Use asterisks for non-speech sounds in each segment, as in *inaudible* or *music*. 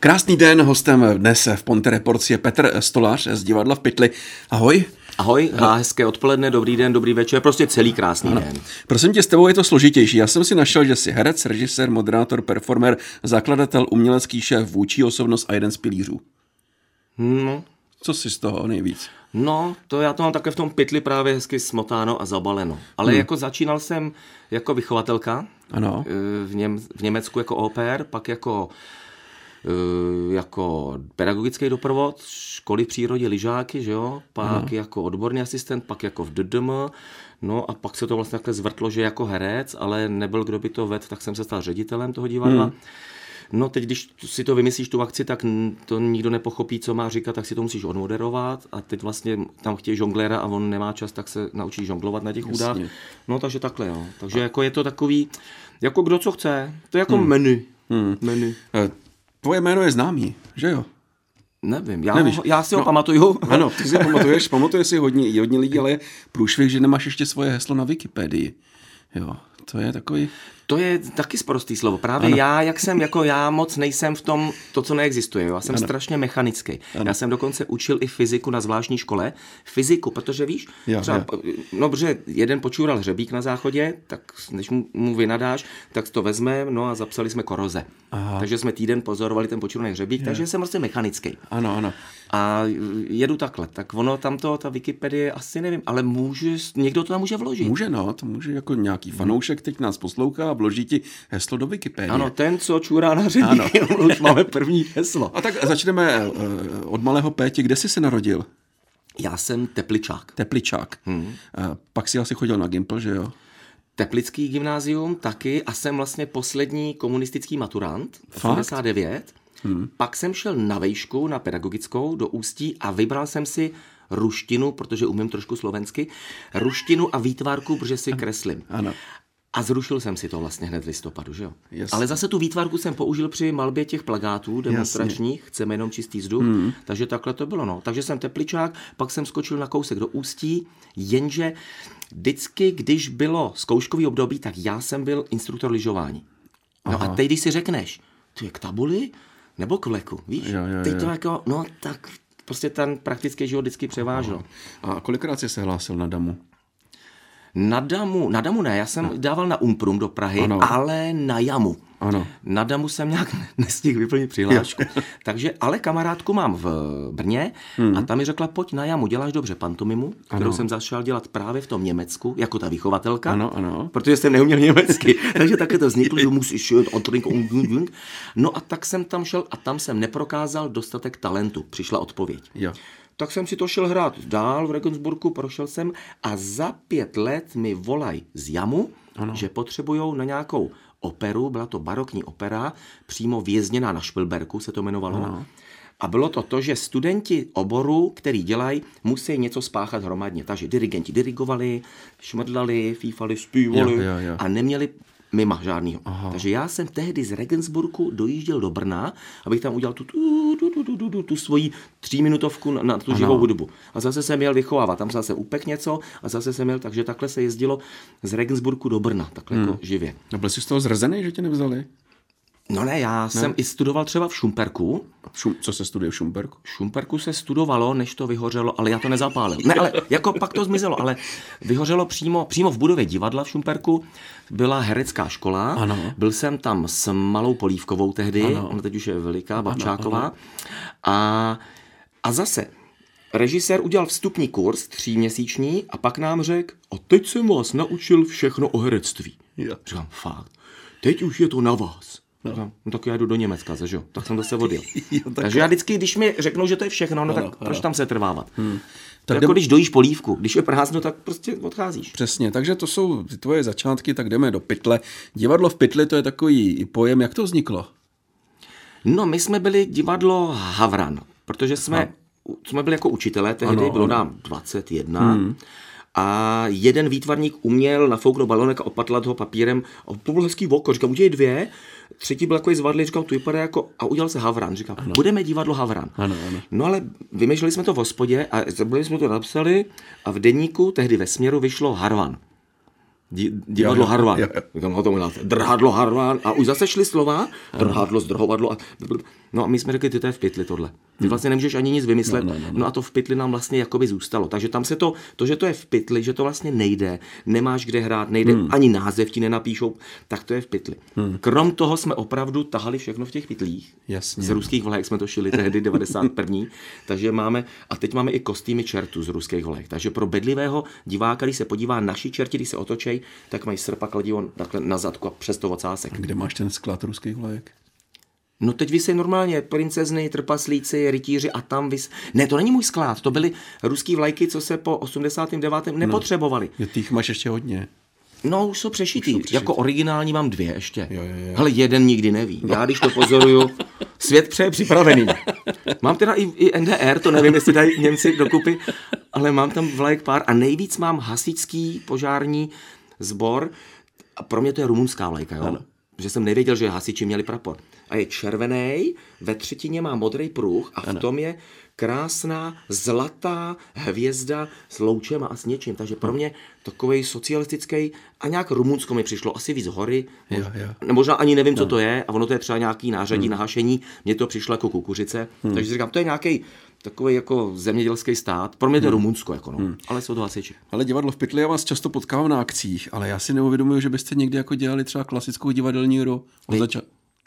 Krásný den, hostem dnes v Ponte Reports je Petr Stolář z divadla v Pytli. Ahoj. Ahoj, a hezké odpoledne, dobrý den, dobrý večer, prostě celý krásný ano. den. Prosím tě, s tebou je to složitější. Já jsem si našel, že jsi herec, režisér, moderátor, performer, zakladatel, umělecký šéf, vůči osobnost a jeden z pilířů. No. Co si z toho nejvíc? No, to já to mám také v tom pytli právě hezky smotáno a zabaleno. Ale hmm. jako začínal jsem jako vychovatelka ano. Eh, v, Něm, v Německu jako oper, pak jako jako pedagogický doprovod, školy v přírodě, lyžáky, že jo? pak Aha. jako odborný asistent, pak jako v DDM, no a pak se to vlastně takhle zvrtlo, že jako herec, ale nebyl kdo by to vedl, tak jsem se stal ředitelem toho divadla. Hmm. No teď, když si to vymyslíš tu akci, tak to nikdo nepochopí, co má říkat, tak si to musíš odmoderovat a teď vlastně tam chtějí žongléra a on nemá čas, tak se naučí žonglovat na těch Jasně. údách. No takže takhle, jo. Takže a... jako je to takový, jako kdo co chce, to je jako hmm. menu. Hmm. menu. Tvoje jméno je známý, že jo? Nevím, já, Nevíš. Ho, já si ho no, pamatuju. Ano, ty si ho *laughs* pamatuješ, pamatuje si hodně, hodně lidí, ale je průšvih, že nemáš ještě svoje heslo na Wikipedii. Jo, to je takový... To je taky sprostý slovo. Právě ano. já, jak jsem, jako já moc nejsem v tom, to, co neexistuje. Jo? Já jsem ano. strašně mechanický. Ano. Já jsem dokonce učil i fyziku na zvláštní škole. Fyziku, protože víš, jo, třeba, jo. no protože jeden počural hřebík na záchodě, tak než mu, mu vynadáš, tak to vezme, no a zapsali jsme koroze. Aha. Takže jsme týden pozorovali ten počuraný hřebík, jo. takže jsem prostě mechanický. Ano, ano. A jedu takhle. Tak ono tam to, ta Wikipedie, asi nevím, ale může, někdo to tam může vložit. Může, no, to může jako nějaký fanoušek teď nás poslouchá vloží ti heslo do Wikipedie. Ano, ten, co čurá na řadí, ano. *laughs* už máme první heslo. A tak začneme uh, od malého Péti. Kde jsi se narodil? Já jsem tepličák. Tepličák. Hmm. Uh, pak si asi chodil na Gimpl, že jo? Teplický gymnázium taky a jsem vlastně poslední komunistický maturant, 89. Hmm. Pak jsem šel na vejšku, na pedagogickou, do Ústí a vybral jsem si ruštinu, protože umím trošku slovensky, ruštinu a výtvarku, protože si kreslím. Ano. A zrušil jsem si to vlastně hned v listopadu, že jo? Jasně. Ale zase tu výtvarku jsem použil při malbě těch plagátů demonstračních, Jasně. chceme jenom čistý vzduch, hmm. takže takhle to bylo, no. Takže jsem tepličák, pak jsem skočil na kousek do Ústí, jenže vždycky, když bylo zkouškový období, tak já jsem byl instruktor lyžování. No Aha. a teď, když si řekneš, ty je k tabuli nebo k vleku, víš? Jo, jo, teď to jako, no tak prostě ten praktický život vždycky převážel. A kolikrát jsi se hlásil na damu? Na Damu, na Damu ne, já jsem no. dával na Umprum do Prahy, ano. ale na Jamu. Ano. Na Damu jsem nějak *laughs* nestihl vyplnit přihlášku. *laughs* Takže, ale kamarádku mám v Brně hmm. a tam mi řekla, pojď na Jamu, děláš dobře pantomimu, kterou ano. jsem začal dělat právě v tom Německu, jako ta vychovatelka. Ano, ano. Protože jsem neuměl německy. *laughs* Takže také to vzniklo, že musíš No a tak jsem tam šel a tam jsem neprokázal dostatek talentu. Přišla odpověď. Jo tak jsem si to šel hrát dál v Regensburgu, prošel jsem a za pět let mi volají z jamu, ano. že potřebují na nějakou operu, byla to barokní opera, přímo vězněná na Špilberku se to jmenovalo. Ano. A bylo to to, že studenti oboru, který dělají, musí něco spáchat hromadně. Takže dirigenti dirigovali, šmrdlali, fífali, zpívali jo, jo, jo. a neměli mima žádnýho. Aha. Takže já jsem tehdy z Regensburgu dojížděl do Brna, abych tam udělal tu, tu, tu, tu, tu, tu, tu, tu svoji tříminutovku na, na tu ano. živou hudbu. A zase jsem měl vychovávat, tam zase upek něco a zase jsem měl, takže takhle se jezdilo z Regensburgu do Brna, takhle hmm. jako živě. A byl jsi z toho zrzený, že tě nevzali? No ne, já ne. jsem i studoval třeba v Šumperku. Šum, co se studuje v Šumperku? V Šumperku se studovalo, než to vyhořelo, ale já to nezapálil. Ne, ale jako pak to zmizelo, ale vyhořelo přímo, přímo v budově divadla v Šumperku. Byla herecká škola. Ano. Byl jsem tam s malou Polívkovou tehdy, ano. ona teď už je veliká, Babčáková. Ano, ano. A, a zase, režisér udělal vstupní kurz tříměsíční a pak nám řekl, a teď jsem vás naučil všechno o herectví. Ja. Říkám, fakt, teď už je to na vás. No. no tak já jdu do Německa, že jo? Tak jsem zase odjel. *laughs* jo, tak Takže já vždycky, když mi řeknou, že to je všechno, no, no tak no, proč tam se trvávat? Hmm. Tak jako jdem... když dojíš polívku, když je prázdno, tak prostě odcházíš. Přesně, takže to jsou ty tvoje začátky, tak jdeme do pytle. Divadlo v pytli, to je takový pojem, jak to vzniklo? No, my jsme byli divadlo Havran, protože jsme, jsme byli jako učitelé, tehdy ano, bylo ano. nám 21. Hmm a jeden výtvarník uměl nafouknout balonek a opatlat ho papírem. A to byl hezký voko, říkám, udělej dvě. Třetí byl jako zvadlý, říkám, tu vypadá jako, a udělal se Havran. Říkám, ano. budeme divadlo Havran. Ano, ano. No ale vymýšleli jsme to v hospodě a byli jsme to napsali a v deníku, tehdy ve směru, vyšlo Harvan. Di, divadlo Jo, jo, Harvard. jo, jo. Říkám, no to drhadlo Harvard. A už zase šly slova, drhadlo, zdrhovadlo. A... No a my jsme řekli, ty to je v pytli tohle. Ty vlastně nemůžeš ani nic vymyslet. No, no, no, no. a to v pytli nám vlastně jakoby zůstalo. Takže tam se to, to, že to je v pytli, že to vlastně nejde, nemáš kde hrát, nejde, hmm. ani název ti nenapíšou, tak to je v pytli. Hmm. Krom toho jsme opravdu tahali všechno v těch pytlích. Jasně. Z ruských vlajek jsme to šili tehdy *laughs* 91. takže máme, a teď máme i kostýmy čertů z ruských vlajek. Takže pro bedlivého diváka, když se podívá naši čerti, když se otočej, tak mají srp a kladivo takhle na zadku a přes to ocásek. Kde máš ten sklad ruských vlajek? No teď vysej normálně princezny, trpaslíci, rytíři a tam vys... Ne, to není můj sklad, to byly ruský vlajky, co se po 89. nepotřebovali. Jo, těch máš ještě hodně. No, už jsou přešitý. Už jsou přešitý. Jako originální mám dvě ještě. Jo, jo, jo. Hele, jeden nikdy neví. Já když to pozoruju, *laughs* svět přeje připravený. Mám teda i, i NDR, to nevím, jestli dají Němci dokupy, ale mám tam vlajek pár a nejvíc mám hasičský požární sbor a pro mě to je rumunská vlajka, jo? Ano. Že jsem nevěděl, že hasiči měli prapor. A je červený, ve třetině má modrý pruh a v tom je krásná zlatá hvězda s loučem a s něčím. Takže pro mě takový socialistický a nějak rumunsko mi přišlo asi víc hory. Jo, jo. Ne, Možná ani nevím, co to je a ono to je třeba nějaký nářadí hmm. na hašení. Mně to přišlo jako kukuřice. Hmm. Takže říkám, to je nějaký takový jako zemědělský stát. Pro mě to je Rumunsko, jako no. Hmm. ale jsou to hasiči. Ale divadlo v pytli, já vás často potkávám na akcích, ale já si neuvědomuji, že byste někdy jako dělali třeba klasickou divadelní hru. Od.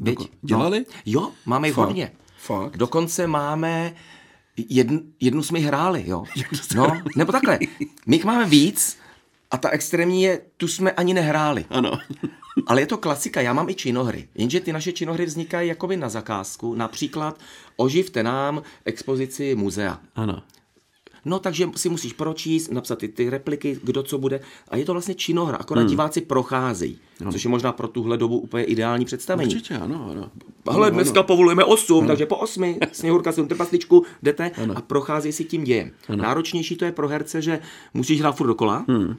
Viď? Doko- Dělali? No. Jo, máme jich Fakt? hodně. Fakt? Dokonce máme, jednu, jednu jsme hráli, jo. *laughs* No, nebo takhle, my jich máme víc a ta extrémní je, tu jsme ani nehráli. Ano. *laughs* Ale je to klasika, já mám i činohry. Jenže ty naše činohry vznikají jakoby na zakázku. Například oživte nám expozici muzea. Ano. No takže si musíš pročíst, napsat ty, ty repliky, kdo co bude. A je to vlastně činohra, akorát hmm. diváci procházejí. Což je možná pro tuhle dobu úplně ideální představení. Určitě, ano, ano. Ale Ano, dneska ano. povolujeme 8, takže po 8 sněhurka si trpasličku jdete a prochází si tím dějem. Náročnější to je pro herce, že musíš hrát furt dokola. Hmm.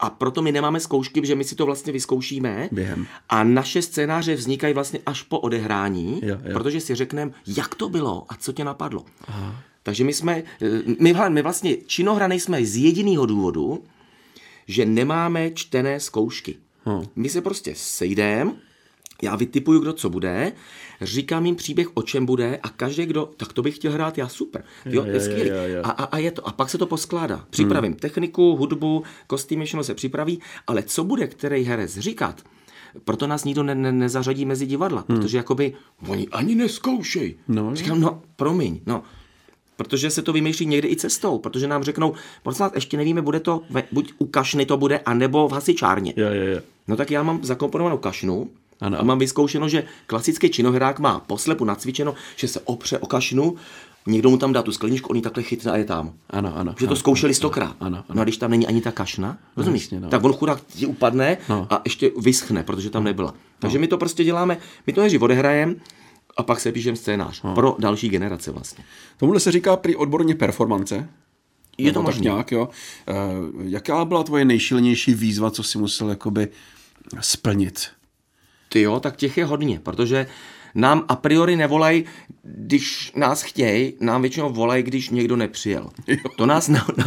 A proto my nemáme zkoušky, že my si to vlastně vyzkoušíme. Během. A naše scénáře vznikají vlastně až po odehrání, Jo, jo. protože si řekneme, jak to bylo a co tě napadlo. Aha. Takže my jsme, my, hele, my vlastně činohra nejsme z jediného důvodu, že nemáme čtené zkoušky. Hmm. My se prostě sejdeme, já vytipuju, kdo co bude, říkám jim příběh, o čem bude a každý, kdo, tak to bych chtěl hrát, já super. Jo, je skvělý. jo, jo. A, a, a, je to, a pak se to poskládá. Připravím hmm. techniku, hudbu, kostýmy, všechno se připraví, ale co bude který herec říkat, proto nás nikdo ne, ne, nezařadí mezi divadla, hmm. protože jakoby oni ani neskoušej. No, Říkám, no, promiň, no. Protože se to vymýšlí někdy i cestou, protože nám řeknou, prosím vás, ještě nevíme, bude to, ve, buď u kašny to bude, anebo v hasičárně. Jo, jo, jo. No tak já mám zakomponovanou kašnu Ano. a mám vyzkoušeno, že klasický činohrák má poslepu nacvičeno, že se opře o kašnu, někdo mu tam dá tu skleničku, on ji takhle chytne a je tam. Ano, ano. Že to ano, zkoušeli stokrát. Ano, ano. No a když tam není ani ta kašna, rozumíš? jasně, no. Tak on chudák ti upadne No. a ještě vyschne, protože tam nebyla. Takže my to prostě děláme, my to nejdřív odehrajeme a pak se píšeme scénář No. pro další generace vlastně. Tomuhle se říká prý odborně performance. Je to možný. nějak, jo. E, jaká byla tvoje nejšilnější výzva, co si musel jakoby splnit? Ty jo, tak těch je hodně, protože nám a priori nevolají, když nás chtějí, nám většinou volají, když někdo nepřijel. To nás na, na,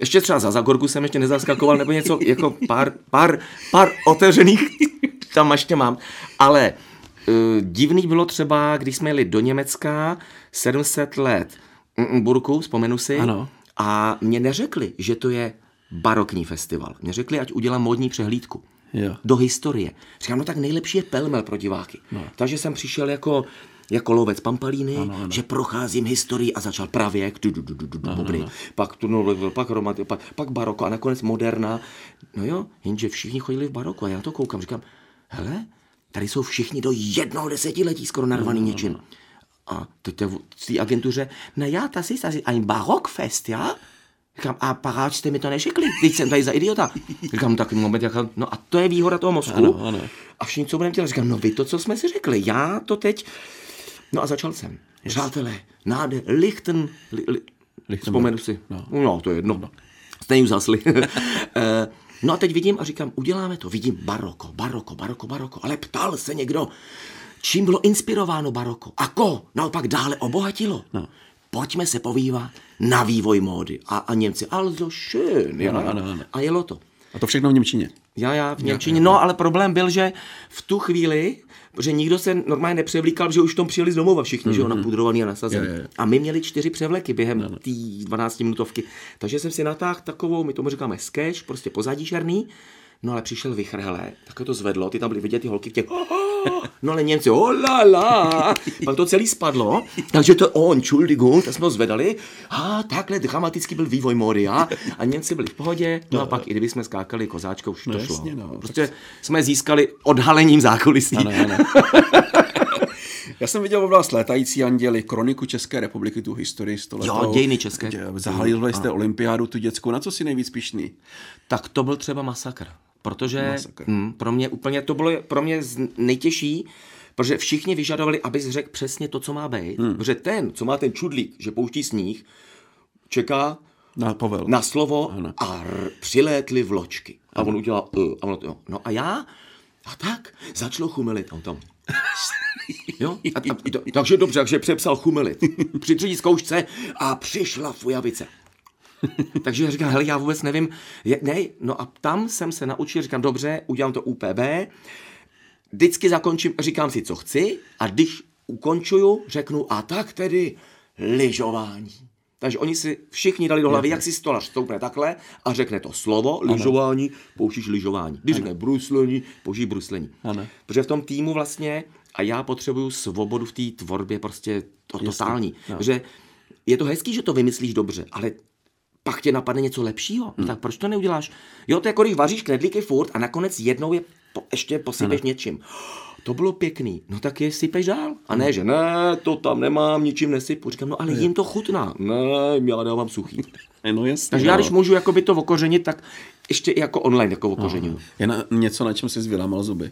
ještě třeba za Zagorku jsem ještě nezaskakoval, nebo něco, jako pár, pár, pár otevřených tam ještě mám. Ale divný bylo třeba, když jsme jeli do Německa 700 let Burku, vzpomenu si, Ano. a mě neřekli, že to je barokní festival. Mě řekli, ať udělám módní přehlídku Jo. do historie. Říkám, no tak nejlepší je pelmel pro diváky. No. Takže jsem přišel jako, jako lovec pampalíny, ano, ano. že procházím historii a začal pravěk, du, du, du, du, du, du, bobry, pak tu pak romantik, pak, pak baroko a nakonec moderna. No jo, jenže všichni chodili v baroku a já to koukám, říkám, hele, tady jsou všichni do jednoho desetiletí skoro narvaný něčím. A teď v té agentuře, no já, das ist asi ein Barockfest, ja? Říkám, a paráč jste mi to neřekli, teď jsem tady za idiota. Říkám, tak moment, jak, no a to je výhoda toho mozku. Ano, ano. A všichni, co budeme dělat, říkám, no vy to, co jsme si řekli, já to teď, no a začal jsem. Přátelé, náde, Lichten, li, li, Lichtenberg. vzpomenu si, No. no, to je jedno, no. stejně už zasli. *laughs* No a teď vidím a říkám, uděláme to, vidím baroko, baroko, baroko, baroko, ale ptal se někdo, čím bylo inspirováno baroko a ko naopak dále obohatilo. No. Pojďme se povývat na vývoj módy. A, a Němci, also schön. Ano, ja. ano, ano. A jelo to. A to všechno v Němčině. Já, já, v Němčině. No, ale problém byl, že v tu chvíli, že nikdo se normálně nepřevlíkal, že už tom přijeli z domova všichni, mm-hmm. že jo, napudrovaný a nasazený. Je, je, je. A my měli čtyři převleky během té 12 minutovky. Takže jsem si natáhl takovou, my tomu říkáme sketch, prostě pozadí černý, No ale přišel vichr, hele, tak to zvedlo, ty tam byly vidět ty holky v těch, *laughs* no ale Němci, oh la la, pak to celý spadlo, takže to on, Entschuldigung, tak jsme ho zvedali, a takhle dramatický byl vývoj mody, a, Němci byli v pohodě, no a pak i kdyby jsme skákali kozáčkou, už to No šlo. jasně, no. Prostě jsme získali odhalením zákulisí. Ano, ano. *laughs* Já jsem viděl oblast Létající anděli, kroniku České republiky, tu historii stoletou. Jo, dějiny české. Zahalili jste olympiádu tu dětskou. Na co si nejvíc pišný? Tak to byl třeba masakr. Protože Masakr. hm, pro mě úplně, to bylo pro mě nejtěžší, protože všichni vyžadovali, abys řekl přesně to, co má být. Hmm. Protože ten, co má ten čudlík, že pouští sníh, čeká Na povel. na slovo Ano. a r, přilétly vločky. A on udělal uh, a ono to, jo. No a já, a tak, začalo chumelit. On tam, *laughs* Jo? A, a, to, takže dobře, takže přepsal chumelit. Při třetí zkoušce a přišla fujavice. *laughs* takže já říkám, hele, já vůbec nevím, je, ne, no a tam jsem se naučil, říkám, dobře, udělám to UPB, vždycky zakončím, říkám si, co chci a když ukončuju, řeknu, a tak tedy lyžování. Takže oni si všichni dali do hlavy, jak si stolař stoupne takhle a řekne to slovo, lyžování, pouštíš lyžování. Když řekne bruslení, použij bruslení. Ano. Protože v tom týmu vlastně, a já potřebuju svobodu v té tvorbě prostě to totální. Že je to hezký, že to vymyslíš dobře, ale pak tě napadne něco lepšího. No tak proč to neuděláš? Jo, to je jako když vaříš knedlíky furt a nakonec jednou je po, ještě posypeš něčím. To bylo pěkný. No tak je sypeš dál. A ne, že ne, to tam nemám, ničím nesypu. Říkám, no ale jim to chutná. Ne, já dávám suchý. No jasně. Takže já, no. když můžu jakoby to okořenit, tak ještě i jako online jako okořením. Je na, něco, na čem jsi vylámal zuby?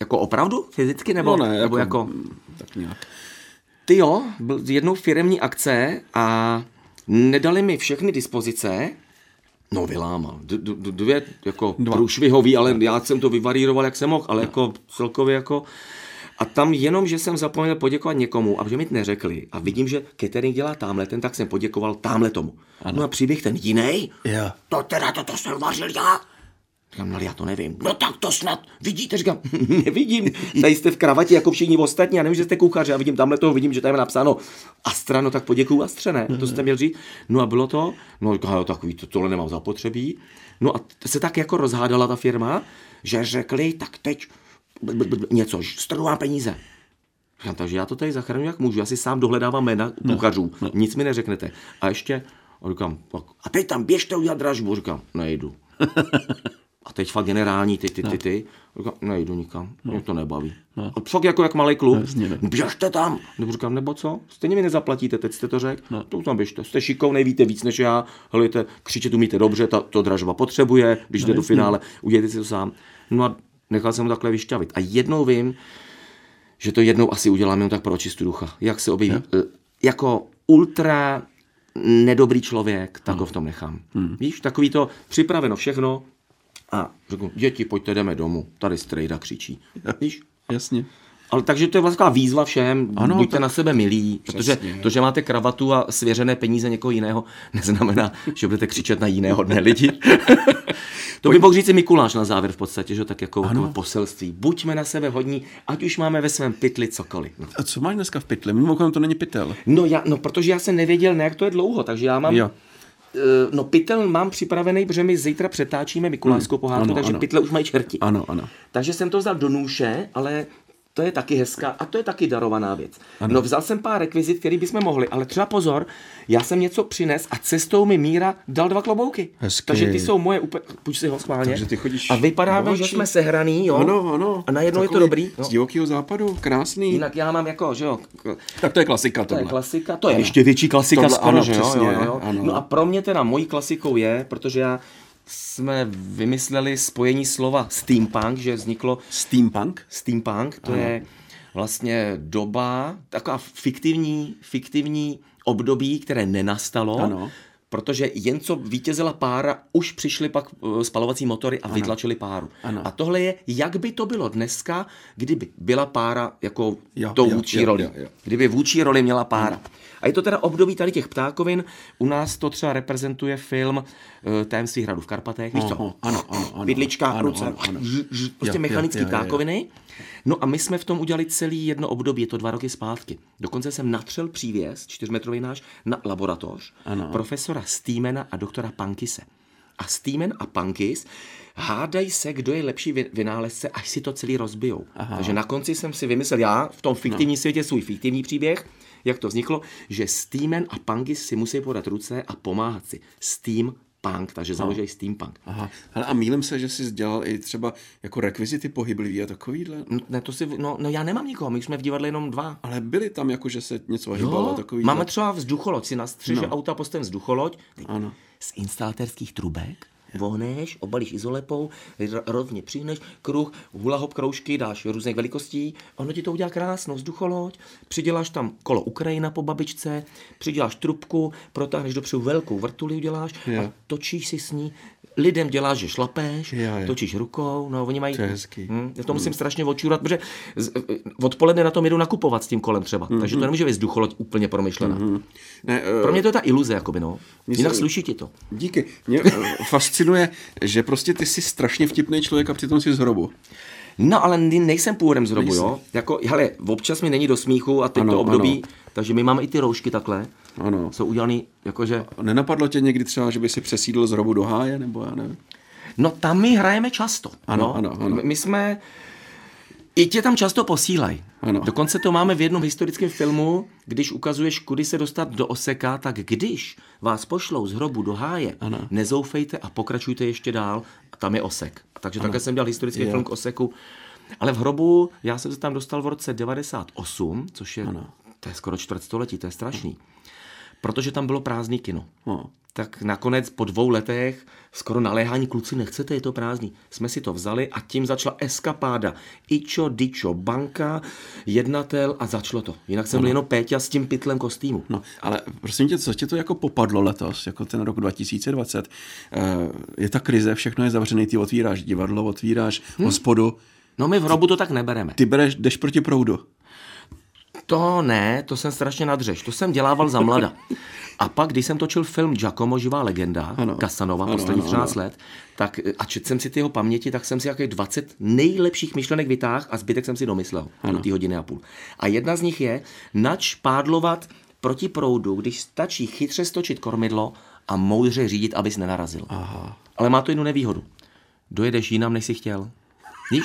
Jako opravdu? Fyzicky? Nebo, No ne, nebo jako, jako tak nějak. Ty jo, byl jednou firemní akce a nedali mi všechny dispozice, no vylámal. D- d- dvě jako Dva. průšvihový, ale já jsem to vyvaríroval, jak jsem mohl, ale jako celkově jako... A tam jenom, že jsem zapomněl poděkovat někomu a že mi neřekli a vidím, že catering dělá tamhle ten, tak jsem poděkoval tamhle tomu. No a příběh ten jiný, Jo. to teda, to, to jsem vařil já. Říkám, no ale já to nevím. No tak to snad vidíte, říkám, *laughs* nevidím. Tady jste v kravatě jako všichni ostatní, já nevím, že jste kuchaři, já vidím tamhle toho, vidím, že tam je napsáno Astra, no tak poděkuju Astře, ne? To jste měl říct. No a bylo to, no takový, to, tohle nemám zapotřebí. No a se tak jako rozhádala ta firma, že řekli, tak teď b- b- b- něco, strnu vám peníze. Říkám, takže já to tady zachraňuji, jak můžu. Já si sám dohledávám jména kuchařů. Nic mi neřeknete. A ještě, a říkám, a teď tam běžte udělat dražbu. Říkám, nejdu. *laughs* A teď fakt generální, ty, ty, ty, ty. Říkám, nejdu nikam, mě to nebaví. A fakt jako jak malý klub. Ne. Běžte tam. Nebo říkám, nebo co? Stejně mi nezaplatíte, teď jste to řekl. No. To tam běžte. Jste šikovnej, víte víc než já. Helejte, křičet umíte dobře, ta, to dražba potřebuje, když jde do finále, udělejte si to sám. No a nechal jsem ho takhle vyšťavit. A jednou vím, že to jednou asi udělám jenom tak pro očistu ducha. Jak se objeví. eh, Jako ultra nedobrý člověk, tak ho v tom nechám. Víš, takový to připraveno všechno a řeknu, děti, pojďte, jdeme domů. Tady strejda křičí. *laughs* Víš? Jasně. Ale takže to je vlastně taková výzva všem, ano, Ano, buďte tak- na sebe milí, protože Přesně. to, že máte kravatu a svěřené peníze někoho jiného, *laughs* neznamená, že budete křičet na jiného dne lidi. *laughs* to by mohl říct i Mikuláš na závěr v podstatě, že tak jako, jako poselství. Buďme na sebe hodní, ať už máme ve svém pytli cokoliv. No. A co máš dneska v pytli? Mimochodem to není pytel. No, já, no, protože já jsem nevěděl, ne, jak to je dlouho, takže já mám... Jo. Eh, No, pytel mám připravený, protože my zítra přetáčíme Mikulášskou pohádku, ano, takže ano. pytle už mají čerti. Ano, ano. Takže jsem to vzal do nůše, ale to je taky hezká a to je taky darovaná věc. Ano. No vzal jsem pár rekvizit, který bychom mohli, ale třeba pozor, já jsem něco přines a cestou mi Míra dal dva klobouky. Hezky. Takže ty jsou moje úplně, půjč si ho schválně. Takže ty chodíš a vypadáme, do že jsme sehraný, jo. Ano, ano. A najednou je to Takový dobrý. No. Z divokého západu, krásný. Jinak já mám jako, že jo, Tak to je klasika to je tohle. klasika, to je ještě větší klasika Tohle skoro, ano, že jo, přesně, jo, jo, jo. ano. No a pro mě teda mojí klasikou je, protože já jsme vymysleli spojení slova steampunk, že vzniklo Steampunk? steampunk, to je vlastně doba, taková fiktivní, fiktivní období, které nenastalo, Ano. Protože jen co vítězila pára, už přišly pak eh, spalovací motory a vytlačili páru. Ano. A tohle je, jak by to bylo dneska, kdyby byla pára jako Jo, tou jo, vůči jo, roli. jo, jo. Kdyby vůči roli měla pára. A je to teda období tady těch ptákovin. U nás to třeba reprezentuje film eh, Tajemství hradu v Karpatech. Víš co? Ano, ano, ano, ano. Vidlička, Ano, ruce, ano, ano. ž- ž- prostě Jo, mechanický jo, jo, jo. ptákoviny. No a my jsme v tom udělali celý jedno období, je to dva roky zpátky. Dokonce jsem natřel přívěs, čtyřmetrový náš, na laboratoř Ano. profesora Steemena a doktora Pankise. A Steemen a Pankis hádají se, kdo je lepší vy- vynálezce, až si to celý rozbijou. Aha. Takže na konci jsem si vymyslel já v tom fiktivním no. světě svůj fiktivní příběh, jak to vzniklo, že Steeman a Pankis si musí podat ruce a pomáhat si. Steam Punk, takže založili Steampunk. Aha. Hele, a mýlím se, že jsi dělal i třeba jako rekvizity pohyblivý a takovýhle. N- Ne, to si, no, no já nemám nikoho, my jsme v divadle jenom dva. Ale byly tam jako, že se něco hýbalo a takový. máme třeba vzducholoď, si na střeže No. no. auta postavím vzducholoď, Ano. z instalatérských trubek, vohneš, obalíš izolepou, rovně přihneš, kruh, hula hop kroužky, dáš různých velikostí, ono ti to udělá krásnou vzducholoď, přiděláš tam kolo Ukrajina po babičce, přiděláš trubku, protáhneš dopředu velkou vrtuli uděláš Jo. a točíš si s ní, lidem děláš, že šlapeš, Jo, jo. točíš rukou, no oni mají... To je hezký. Hm, já to musím strašně očurat, protože z, odpoledne na tom jedu nakupovat s tím kolem třeba, Mhm. takže to nemůže být vzducholoď úplně promyšlená. Ne, eh, Pro mě to je ta iluze, jakoby, no. Jinak se- sluší ti to. Díky. Mě eh, fascinuje, že prostě ty jsi strašně vtipný člověk a přitom jsi z hrobu. No, ale ne- nejsem původem z hrobu, jo. Jako, hele, občas mi není do smíchu a teď Ano, to období, ano. takže my máme i ty roušky takhle. Ano. Jsou udělané, jakože... A Nenapadlo tě někdy třeba, že by si přesídl z hrobu do háje, nebo já nevím? No tam my hrajeme často. Ano, no. ano, ano. My- jsme... I tě tam často posílají. Ano. Dokonce to máme v jednom historickém filmu, když ukazuješ, kudy se dostat do Oseka, tak když vás pošlou z hrobu do háje, Ano. nezoufejte a pokračujte ještě dál, a tam je Osek. Takže takhle jsem dělal historický Jo. film k Oseku. Ale v hrobu, já jsem se tam dostal v roce 98, což je, Ano. to je skoro čtvrtstoletí, to je strašný. Protože tam bylo prázdný kino. No. Tak nakonec po dvou letech skoro naléhání kluci nechcete, je to prázdný. Jsme si to vzali a tím začala eskapáda. Ičo, dičo, banka, jednatel a začalo to. Jinak jsem byl jenom Péťa s tím pytlem kostýmu. No, ale prosím tě, co tě to jako popadlo letos, jako ten rok 2020? Eh, Je ta krize, všechno je zavřený, ty otvíráš divadlo, otvíráš Hm? hospodu, No my v hrobu to tak nebereme. ty bereš, jdeš proti proudu. To ne, to jsem strašně nadřeš. To jsem dělával za mlada. A pak, když jsem točil film Giacomo, živá legenda, Ano. ano. Casanova, Ano, poslední ano, 13 let, tak a četl jsem si ty jeho paměti, tak jsem si jakých 20 nejlepších myšlenek vytáhl a zbytek jsem si domyslel do té hodiny a půl. A jedna z nich je, nač pádlovat proti proudu, když stačí chytře stočit kormidlo a moudře řídit, abys nenarazil. Aha. Ale má to jednu nevýhodu. Dojedeš jinam, než jsi chtěl. Víš?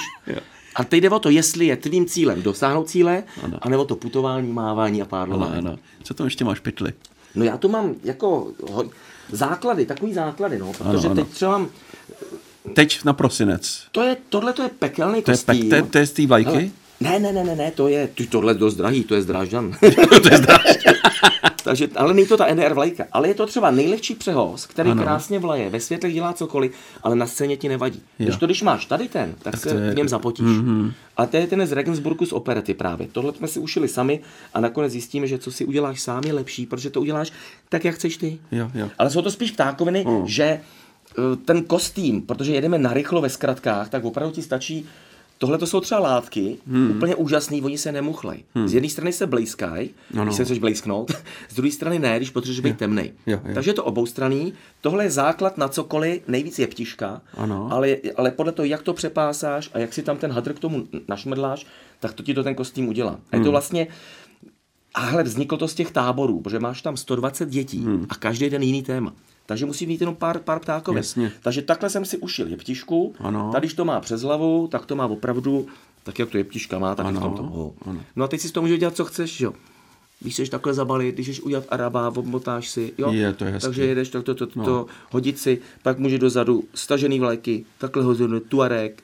A teď jde o to, jestli je tvým cílem dosáhnout cíle, anebo to putování, mávání a Ano, pádlování. ano. Co tam ještě máš pytli? No já tu mám jako ho- základy, takový základy, no, protože ano. teď třeba mám, Teď na prosinec. to je, tohle to je pekelný To je, kostým. pek, to, je, to je z té vlajky? Hele, ne, ne, ne, ne, ne, to je, ty, tohle je dost drahý, to je z Drážďan. *laughs* to je zdravě. *laughs* Takže, ale není to ta NR vlajka, ale je to třeba nejlehčí přehoz, který Ano. krásně vlaje, ve světle dělá cokoliv, ale na scéně ti nevadí. Jo. Když to, když máš tady ten, tak, tak se je- v něm zapotíš. Mm-hmm. A to je ten z Regensburgu z operety právě. Tohle jsme si ušili sami a nakonec zjistíme, že co si uděláš sám je lepší, protože to uděláš tak, jak chceš ty. Jo, jo. Ale jsou to spíš ptákoviny, mm. že eh, ten kostým, protože jedeme narychlo ve zkratkách, tak opravdu ti stačí Tohle to jsou třeba látky, hmm. úplně úžasný, oni se nemuchlej. Hmm. Z jedné strany se blejskají, No, no. když se chceš blejsknout, *laughs* z druhé strany ne, když potřebuješ být jo. Takže je to oboustranný. Tohle je základ na cokoliv, nejvíc je ptiška, Ano. ale, ale podle toho, jak to přepásáš a jak si tam ten hadr k tomu našmrdláš, tak to ti to ten kostým udělá. A Hmm. je to vlastně a hele, vzniklo to z těch táborů, protože máš tam 120 dětí hmm. a každý den jiný téma. Takže musí mít jenom pár, pár ptákovin. Jasně. Takže takhle jsem si ušil jeptišku. Ano. Tady, když to má přes hlavu, tak to má opravdu, tak jak to jeptiška má, tak Ano, v tom toho. ano. No a teď si z toho můžeš dělat, co chceš, jo. Když chceš takhle zabalit, když chceš udělat araba, obmotáš si, jo. Je, to je hezký. Takže jedeš to, to, to, to, to hodit si, pak může dozadu stažený vlajky, takhle hozený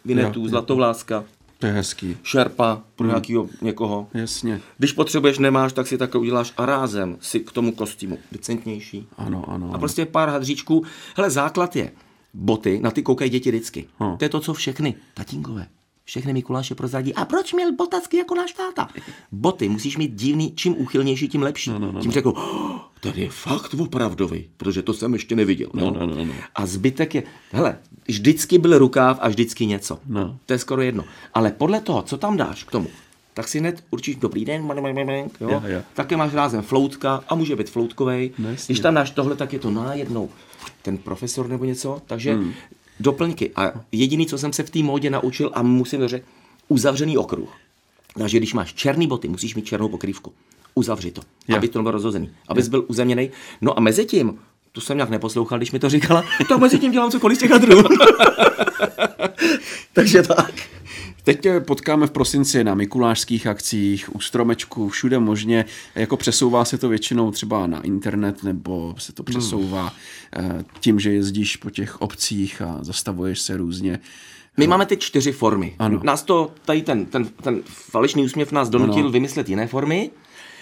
vinetu, Jo, jo. zlatovláska, To je hezký. šerpa pro nějakého někoho. Jasně. Když potřebuješ, nemáš, tak si takhle uděláš a rázem si k tomu kostýmu decentnější. Ano, ano. A prostě pár hadříčků. Hele, základ je boty, na ty koukají děti vždycky. Hm. To je to, co všechny tatínkové. Všechny Mikuláše prozradí. A proč měl botacky jako náš táta? Boty musíš mít divný, čím úchylnější, tím lepší. No, no, no, tím řekl, oh, ten je fakt opravdový, protože to jsem ještě neviděl. No, no, no, no. A zbytek je, hele, vždycky byl rukáv a vždycky něco. No. To je skoro jedno. Ale podle toho, co tam dáš k tomu, tak si hned určíš dobrý den, jo? Jo, jo. také máš rázem floutka a může být floutkovej. No. Když tam dáš tohle, tak je to najednou ten profesor nebo něco, takže hmm. Doplňky. A jediný, co jsem se v té módě naučil a musím to říct, uzavřený okruh. Takže když máš černý boty, musíš mít černou pokrývku. Uzavři to, Jo. aby to nebylo rozhozený, abys byl uzemněný. No a mezi tím, to jsem nějak neposlouchal, když mi to říkala, *laughs* tak mezi tím dělám cokoliv z těch hadrů. *laughs* Takže tak. Teď tě potkáme v prosinci na mikulášských akcích, u stromečku, všude možně. Jako přesouvá se to většinou třeba na internet, nebo se to přesouvá eh, tím, že jezdíš po těch obcích a zastavuješ se různě. My máme ty čtyři formy. Ano. Nás to, tady ten, ten, ten falešný úsměv nás donutil Ano. vymyslet jiné formy.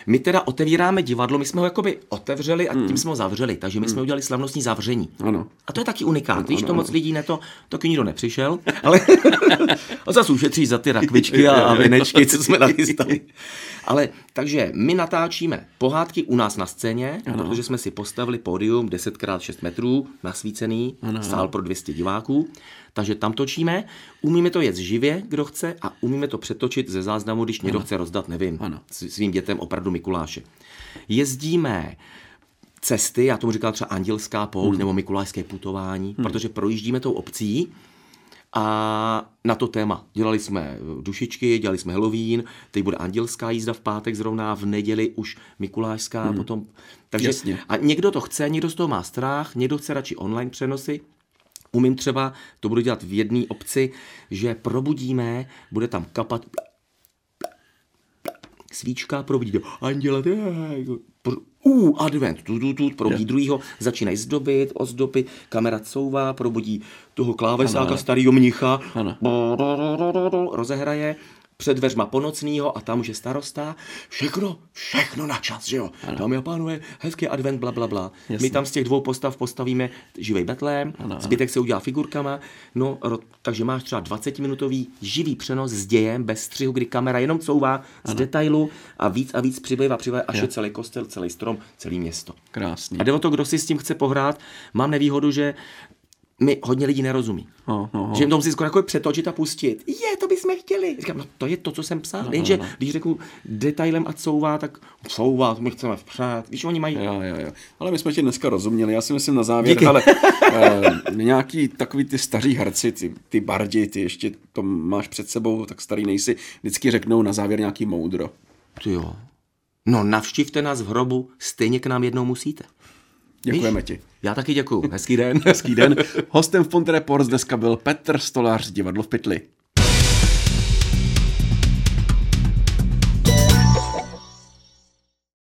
My teda otevíráme divadlo, my jsme ho jakoby otevřeli a tím jsme ho zavřeli, takže my jsme udělali slavnostní zavření. Ano. A to je taky unikát, když to moc lidí ne to, taky nikdo nepřišel, ale *laughs* a zase ušetří za ty rakvičky a, a vinečky, co jsme *laughs* nachystali. Ale takže my natáčíme pohádky u nás na scéně, ano. protože jsme si postavili pódium 10x6 metrů, nasvícený, ano, sál pro 200 diváků. Takže tam točíme, umíme to jet živě, kdo chce, a umíme to přetočit ze záznamu, když někdo chce rozdat, nevím, Ano. svým dětem opravdu Mikuláše. Jezdíme cesty, já tomu říkal třeba andělská pouť hmm. nebo mikulášské putování, hmm. protože projíždíme tou obcí a na to téma. Dělali jsme dušičky, dělali jsme Halloween, teď bude andělská jízda v pátek zrovna, v neděli už mikulášská, hmm. potom. Takže, Jasně. a někdo to chce, někdo z toho má strach, někdo chce radši online přenosy. Umím třeba, to budu dělat v jedné obci, že probudíme, bude tam kapat svíčka, probudí to anděla, uh, advent, tu, tu, tu, probudí druhýho, začínají zdobit, ozdobit, kamera couvá, probudí toho klávesáka, starýho mnicha, Ano. rozehraje, před dveřma ponocnýho a tam už je starosta. Všechno, všechno na čas, že jo? Dámy a pánové, hezký advent, bla, bla, bla. My tam z těch dvou postav postavíme živý betlém, zbytek se udělá figurkama, no, ro, takže máš třeba 20-minutový živý přenos s dějem, bez střihu, kdy kamera jenom couvá z detailu a víc a víc přibývá, přibývá, až je celý kostel, celý strom, celý město. Krásný. A jde o to, kdo si s tím chce pohrát. Mám nevýhodu, že mi hodně lidí nerozumí. No, no, no. Že jim to musí skoro jako přetočit a pustit. Je, to bychom chtěli. Říkám, no to je to, co jsem psal. No, Jenže když řeknu detailem a couvá, tak couvá, my chceme vpřed. Víš, oni mají... Jo, jo, jo. Ale my jsme ti dneska rozuměli. Já si myslím na závěr, Díky. ale *laughs* eh, nějaký takový ty staří herci, ty, ty bardi, ty ještě to máš před sebou, tak starý nejsi, vždycky řeknou na závěr nějaký moudro. Ty jo. No navštivte nás v hrobu, stejně k nám jednou musíte. Děkujeme Víš? ti. Já taky děkuju. Hezký den. Hezký den. Hostem v Ponte Reports dneska byl Petr Stolář z divadlo v Pytli.